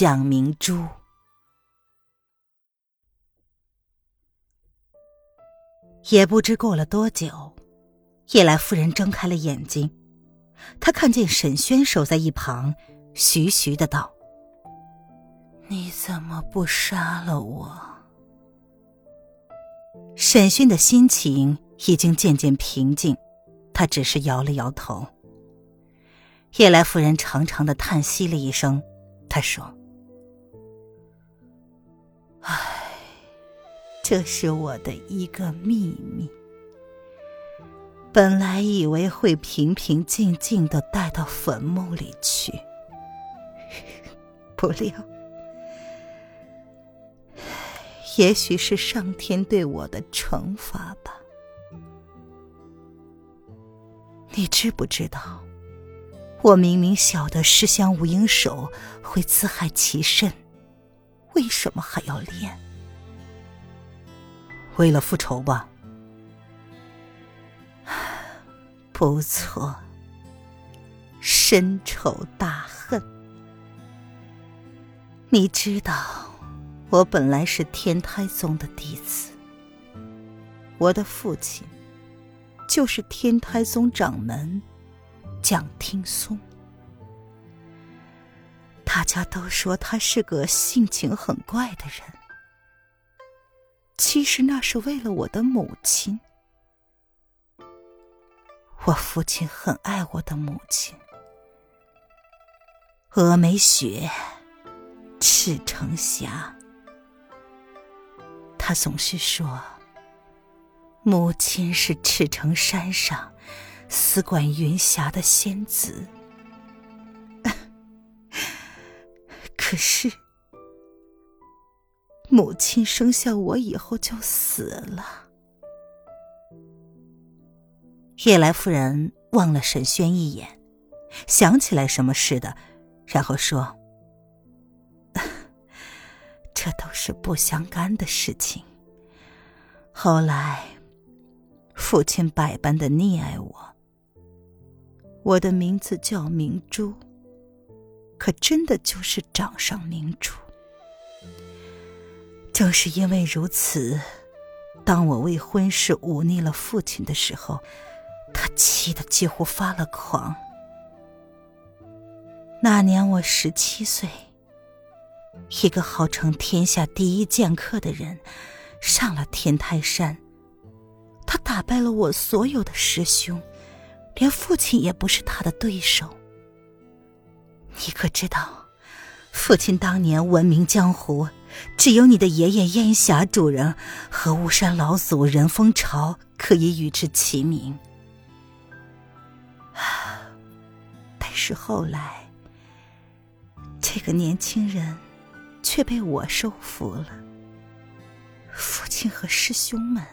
蒋明珠，也不知过了多久，叶来夫人睁开了眼睛，她看见沈轩守在一旁，徐徐的道：“你怎么不杀了我？”沈轩的心情已经渐渐平静，他只是摇了摇头。叶来夫人长长的叹息了一声，她说。唉，这是我的一个秘密。本来以为会平平静静的带到坟墓里去，不料，也许是上天对我的惩罚吧。你知不知道，我明明晓得尸香无影手会自害其身。为什么还要练？为了复仇吧。不错，深仇大恨。你知道，我本来是天台宗的弟子，我的父亲就是天台宗掌门蒋听松。大家都说他是个性情很怪的人，其实那是为了我的母亲。我父亲很爱我的母亲，峨眉雪，赤城霞。他总是说，母亲是赤城山上司管云霞的仙子。可是，母亲生下我以后就死了。叶来夫人望了沈轩一眼，想起来什么似的，然后说：“这都是不相干的事情。后来，父亲百般的溺爱我，我的名字叫明珠。”可真的就是掌上明珠。正是因为如此，当我为婚事忤逆了父亲的时候，他气得几乎发了狂。那年我十七岁，一个号称天下第一剑客的人上了天台山，他打败了我所有的师兄，连父亲也不是他的对手。你可知道，父亲当年闻名江湖，只有你的爷爷烟霞主人和巫山老祖任风潮可以与之齐名。但是后来，这个年轻人却被我收服了，父亲和师兄们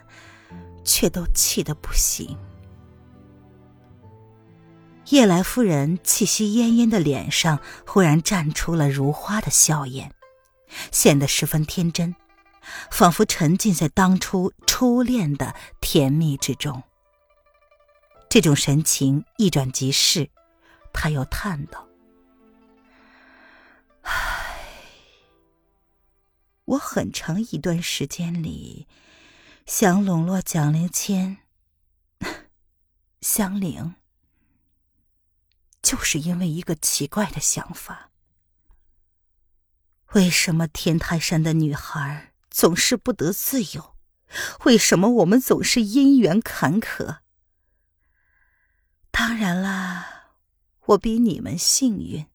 却都气得不行。叶来夫人气息奄奄的脸上忽然绽出了如花的笑颜，显得十分天真，仿佛沉浸在当初初恋的甜蜜之中。这种神情一转即逝，他又叹道：“唉，我很长一段时间里想笼络蒋灵谦，香菱。”就是因为一个奇怪的想法：为什么天台山的女孩总是不得自由？为什么我们总是姻缘坎坷？当然啦，我比你们幸运。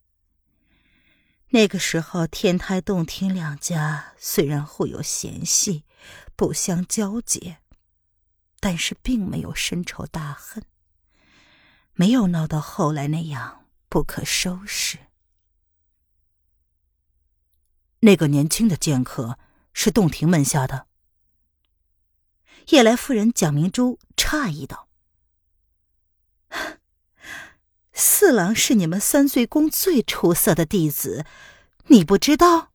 那个时候，天台洞庭两家虽然互有嫌隙，不相交结，但是并没有深仇大恨。没有闹到后来那样不可收拾。那个年轻的剑客是洞庭门下的。夜来夫人蒋明珠诧异道：“四郎是你们三岁宫最出色的弟子，你不知道？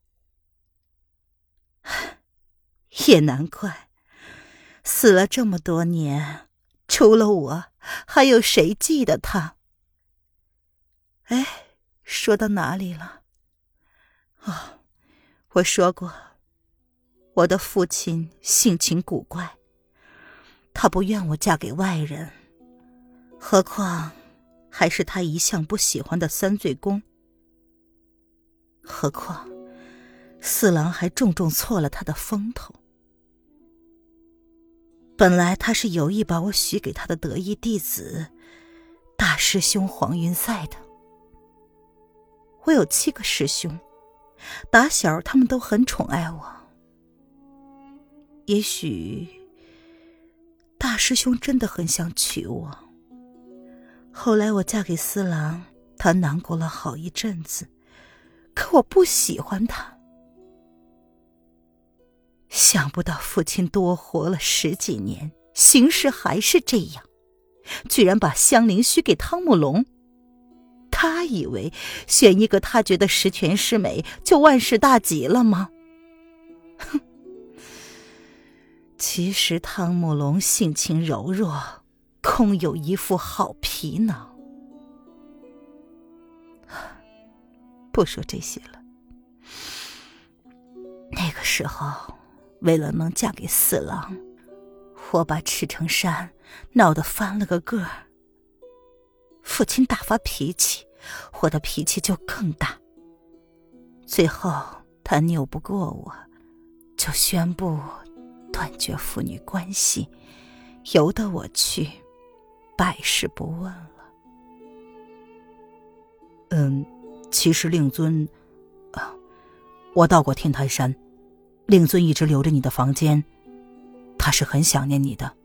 也难怪，死了这么多年，除了我，还有谁记得他？哎，说到哪里了？哦。”我说过，我的父亲性情古怪，他不愿我嫁给外人，何况还是他一向不喜欢的三岁宫。何况四郎还重重错了他的风头。本来他是有意把我许给他的得意弟子，大师兄黄云赛的。我有七个师兄。打小，他们都很宠爱我。也许大师兄真的很想娶我。后来我嫁给四郎，他难过了好一阵子，可我不喜欢他。想不到父亲多活了十几年，形势还是这样，居然把香菱许给汤姆龙。他以为选一个他觉得十全十美就万事大吉了吗？哼！其实汤姆龙性情柔弱，空有一副好皮囊。不说这些了。那个时候，为了能嫁给四郎，我把赤城山闹得翻了个个儿。父亲大发脾气，我的脾气就更大。最后他拗不过我，就宣布断绝父女关系，由得我去，百事不问了。嗯，其实令尊，啊，我到过天台山，令尊一直留着你的房间，他是很想念你的。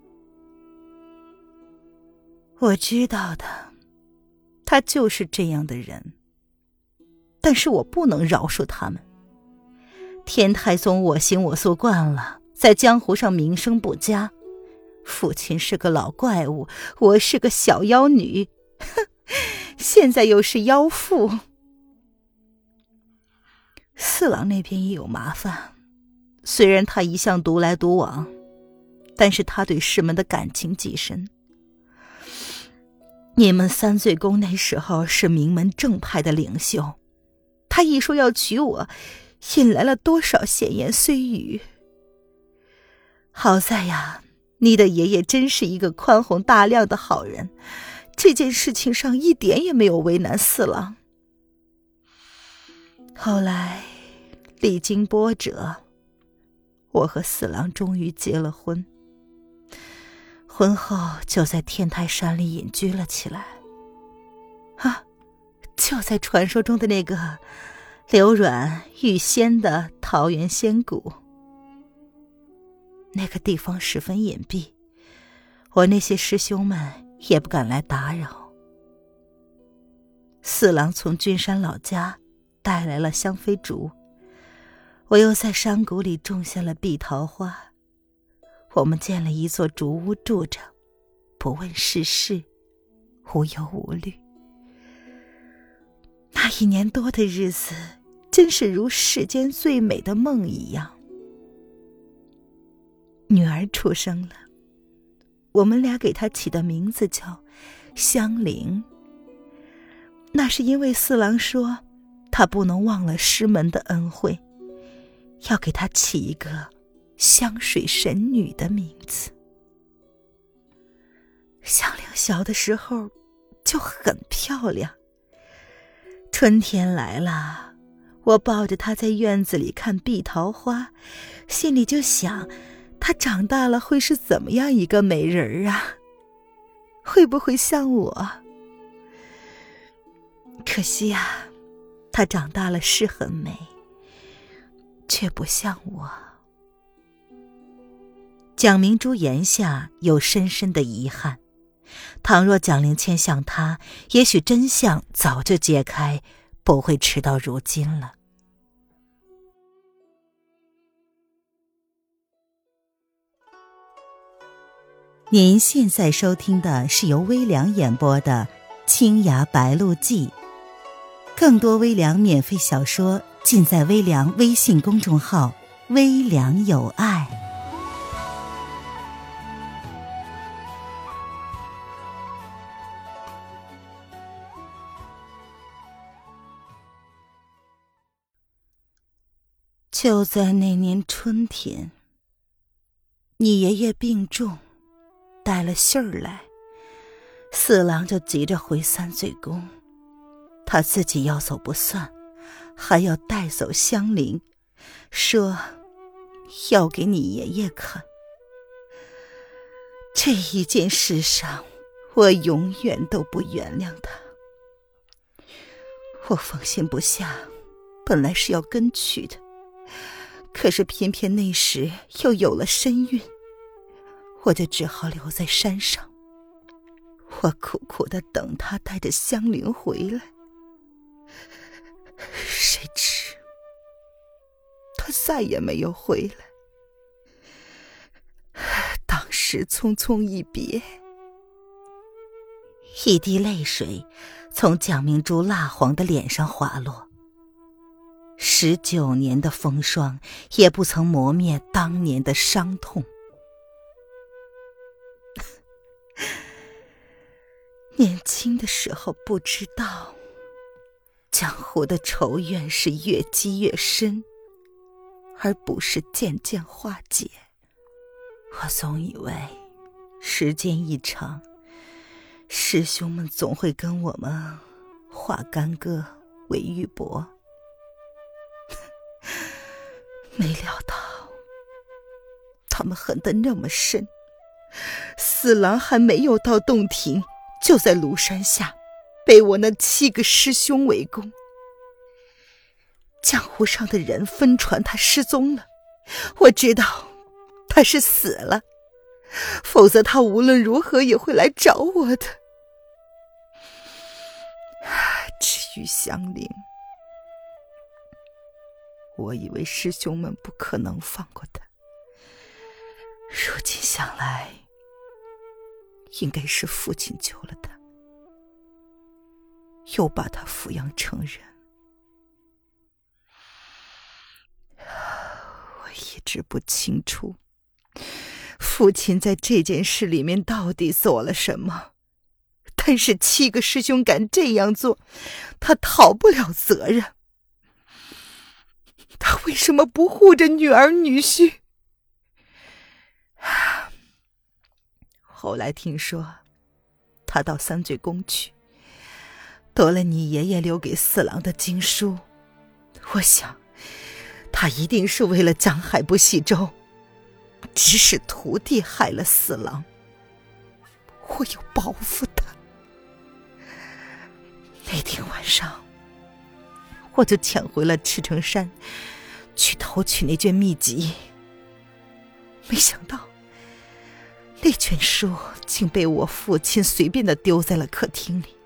我知道的。他就是这样的人，但是我不能饶恕他们。天太宗我行我素惯了，在江湖上名声不佳。父亲是个老怪物，我是个小妖女，哼，现在又是妖妇。四郎那边也有麻烦，虽然他一向独来独往，但是他对师门的感情极深。你们三岁宫那时候是名门正派的领袖，他一说要娶我，引来了多少闲言碎语。好在呀，你的爷爷真是一个宽宏大量的好人，这件事情上一点也没有为难四郎。后来，历经波折，我和四郎终于结了婚。婚后就在天台山里隐居了起来。啊，就在传说中的那个流软欲仙的桃源仙谷。那个地方十分隐蔽，我那些师兄们也不敢来打扰。四郎从君山老家带来了香妃竹，我又在山谷里种下了碧桃花。我们建了一座竹屋住着，不问世事，无忧无虑。那一年多的日子，真是如世间最美的梦一样。女儿出生了，我们俩给她起的名字叫香菱。那是因为四郎说，他不能忘了师门的恩惠，要给她起一个。香水神女的名字。香菱小的时候就很漂亮。春天来了，我抱着她在院子里看碧桃花，心里就想，她长大了会是怎么样一个美人儿啊？会不会像我？可惜呀，她长大了是很美，却不像我。蒋明珠檐下有深深的遗憾，倘若蒋灵谦像他，也许真相早就揭开，不会迟到如今了。您现在收听的是由微凉演播的青崖白鹿记，更多微凉免费小说。尽在微凉微信公众号“微凉有爱”。就在那年春天，你爷爷病重。带了信儿来，四郎就急着回三嘴宫，他自己要走不算，还要带走香菱，说要给你爷爷看。这一件事上，我永远都不原谅他。我放心不下，本来是要跟去的，可是偏偏那时又有了身孕。我就只好留在山上。我苦苦的等他带着香菱回来，谁知他再也没有回来。当时匆匆一别，一滴泪水从蒋明珠蜡黄的脸上滑落。十九年的风霜也不曾磨灭当年的伤痛。年轻的时候不知道，江湖的仇怨是越积越深，而不是渐渐化解。我总以为时间一长，师兄们总会跟我们化干戈为玉帛，没料到他们狠得那么深。四郎还没有到洞庭。就在庐山下，被我那七个师兄围攻。江湖上的人分传他失踪了，我知道他是死了，否则他无论如何也会来找我的。至于香菱，我以为师兄们不可能放过他，如今想来。应该是父亲救了他，又把他抚养成人。我一直不清楚，父亲在这件事里面到底做了什么。但是七个师兄敢这样做，他逃不了责任。他为什么不护着女儿女婿？后来听说，他到三醉宫去，得了你爷爷留给四郎的经书。我想，他一定是为了江海不系舟，指使徒弟害了四郎。我要报复他。那天晚上，我就潜回了赤城山，去偷取那卷秘籍。没想到。那卷书竟被我父亲随便的丢在了客厅里。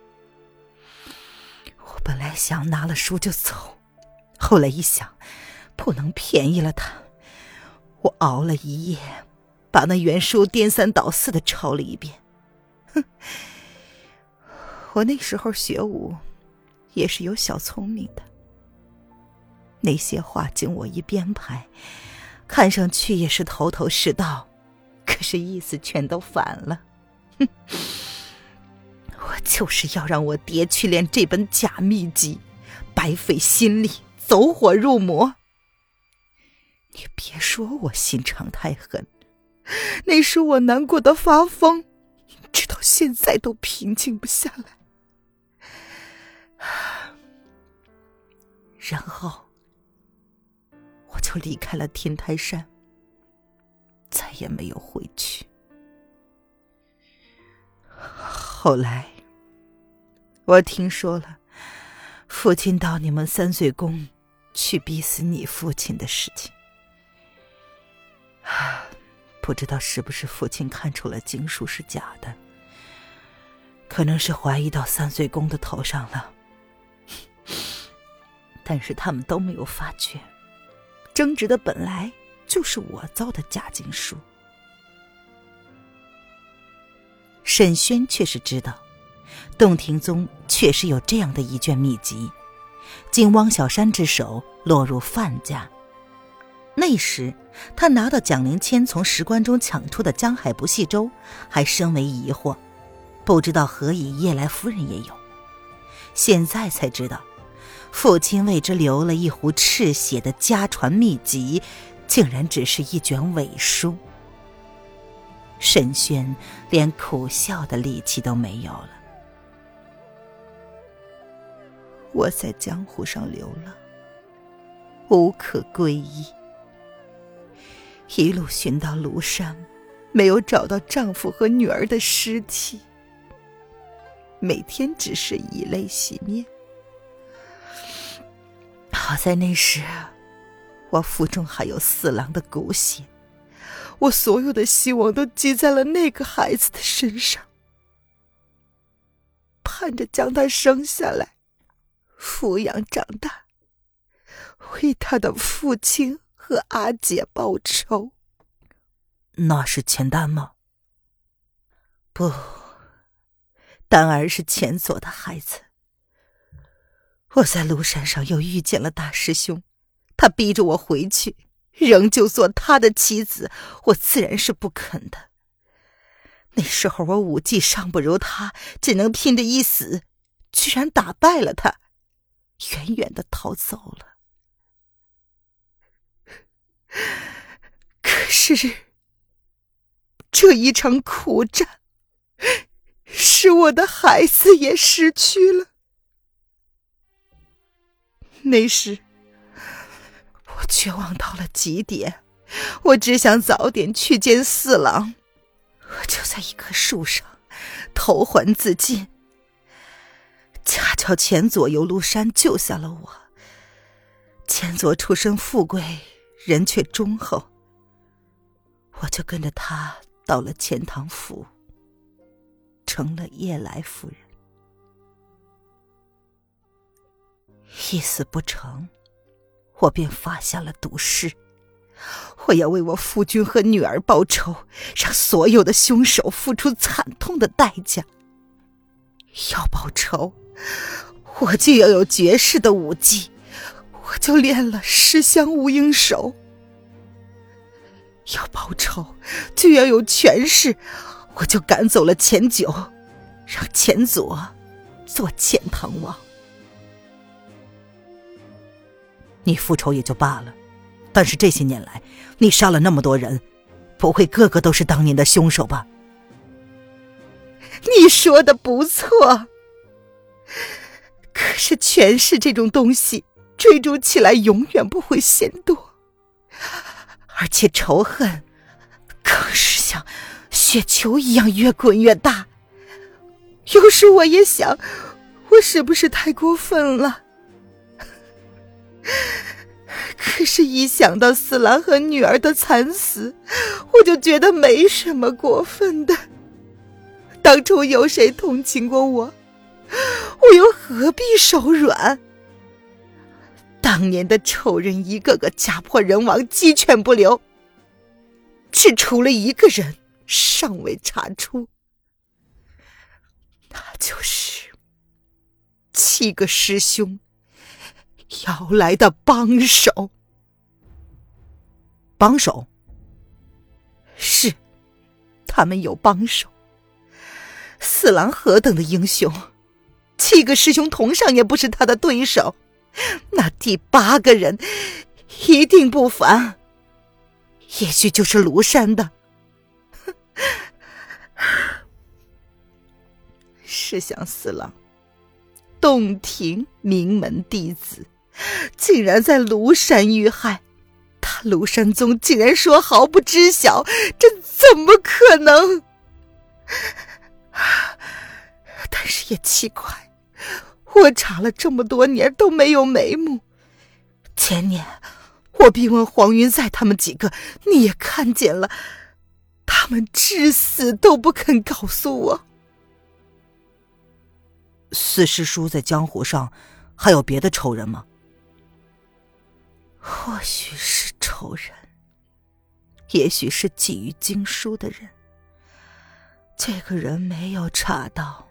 本来想拿了书就走，后来一想，不能便宜了他，我熬了一夜，把那原书颠三倒四的抄了一遍。哼，我那时候学武，也是有小聪明的。那些话经我一编排，看上去也是头头是道。可是意思全都反了，哼！我就是要让我爹去练这本假秘籍，白费心力，走火入魔。你别说我心肠太狠，那时我难过的发疯，直到现在都平静不下来。然后我就离开了天台山。再也没有回去。后来，我听说了父亲到你们三岁宫去逼死你父亲的事情。不知道是不是父亲看出了经书是假的，可能是怀疑到三岁宫的头上了。但是他们都没有发觉，争执的本来。就是我造的假经书。沈轩却是知道，洞庭宗确实有这样的一卷秘籍，经汪小山之手落入范家。那时，他拿到蒋灵谦从石棺中抢出的江海不系舟，还深为疑惑，不知道何以叶来夫人也有。现在才知道，父亲为之留了一壶赤血的家传秘籍，竟然只是一卷伪书。沈轩连苦笑的力气都没有了。我在江湖上流浪，无可归依。一路寻到庐山，没有找到丈夫和女儿的尸体，每天只是以泪洗面。好在那时，我腹中还有四郎的骨血，我所有的希望都寄在了那个孩子的身上，盼着将他生下来，抚养长大，为他的父亲。和阿姐报仇，那是钱丹吗？不，丹儿是钱佐的孩子。我在庐山上又遇见了大师兄，他逼着我回去，仍旧做他的妻子，我自然是不肯的。那时候我武技尚不如他，只能拼着一死，居然打败了他，远远的逃走了。可是，这一场苦战，使我的孩子也失去了。那时，我绝望到了极点，我只想早点去见四郎。我就在一棵树上投环自尽。恰巧前左游庐山救下了我。前左出身富贵。人却忠厚，我就跟着他到了钱塘府，成了叶来夫人。一死不成，我便发下了毒誓，我要为我夫君和女儿报仇，让所有的凶手付出惨痛的代价。要报仇，我就要有绝世的武技。我就练了十香无影手，要报仇就要有权势，我就赶走了钱九，让钱左做钱塘王。你复仇也就罢了，但是这些年来你杀了那么多人，不会个个都是当年的凶手吧？你说的不错，可是权势这种东西。追逐起来永远不会嫌多，而且仇恨更是像雪球一样越滚越大。有时我也想，我是不是太过分了？可是，一想到四郎和女儿的惨死，我就觉得没什么过分的。当初有谁同情过我？我又何必手软？当年的仇人一个个家破人亡，鸡犬不留，只除了一个人尚未查出，那就是七个师兄要来的帮手。帮手是他们有帮手。四郎何等的英雄，七个师兄同上也不是他的对手。那第八个人一定不凡，也许就是庐山的。是想，四郎，洞庭名门弟子，竟然在庐山遇害，他庐山宗竟然说毫不知晓，这怎么可能？但是也奇怪。我查了这么多年都没有眉目。前年我逼问黄云在他们几个，你也看见了，他们至死都不肯告诉我。四师叔在江湖上还有别的仇人吗？或许是仇人，也许是觊觎经书的人。这个人没有查到。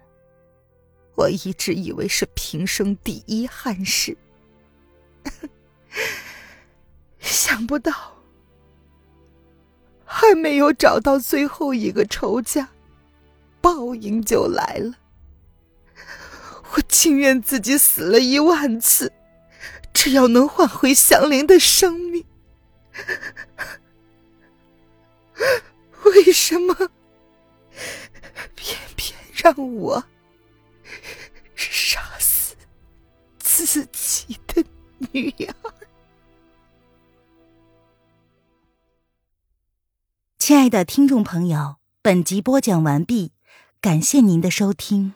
我一直以为是平生第一憾事，想不到还没有找到最后一个仇家，报应就来了。我情愿自己死了一万次，只要能换回祥林的生命。为什么偏偏让我？自己的女儿。亲爱的听众朋友，本集播讲完毕，感谢您的收听。